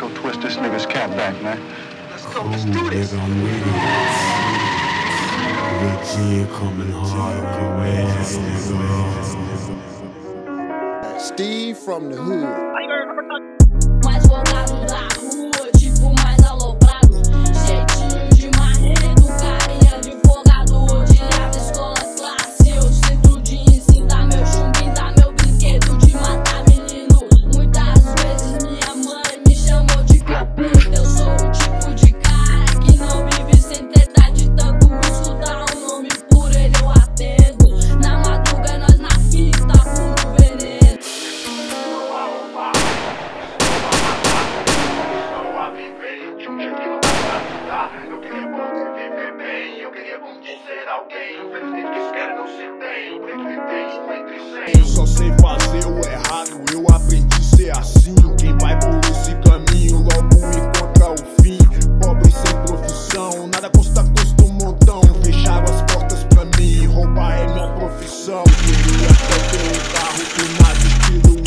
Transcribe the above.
go twist this nigga's cap back, man. Let's go, let's do this. Nigga, coming hard up your ass, Steve from the hood. assim. Quem vai por esse caminho logo encontra o fim. Pobre sem profissão, nada custa custa um montão. Fechava as portas pra mim, roubar é minha profissão. Queria até ter um carro, que mais estilo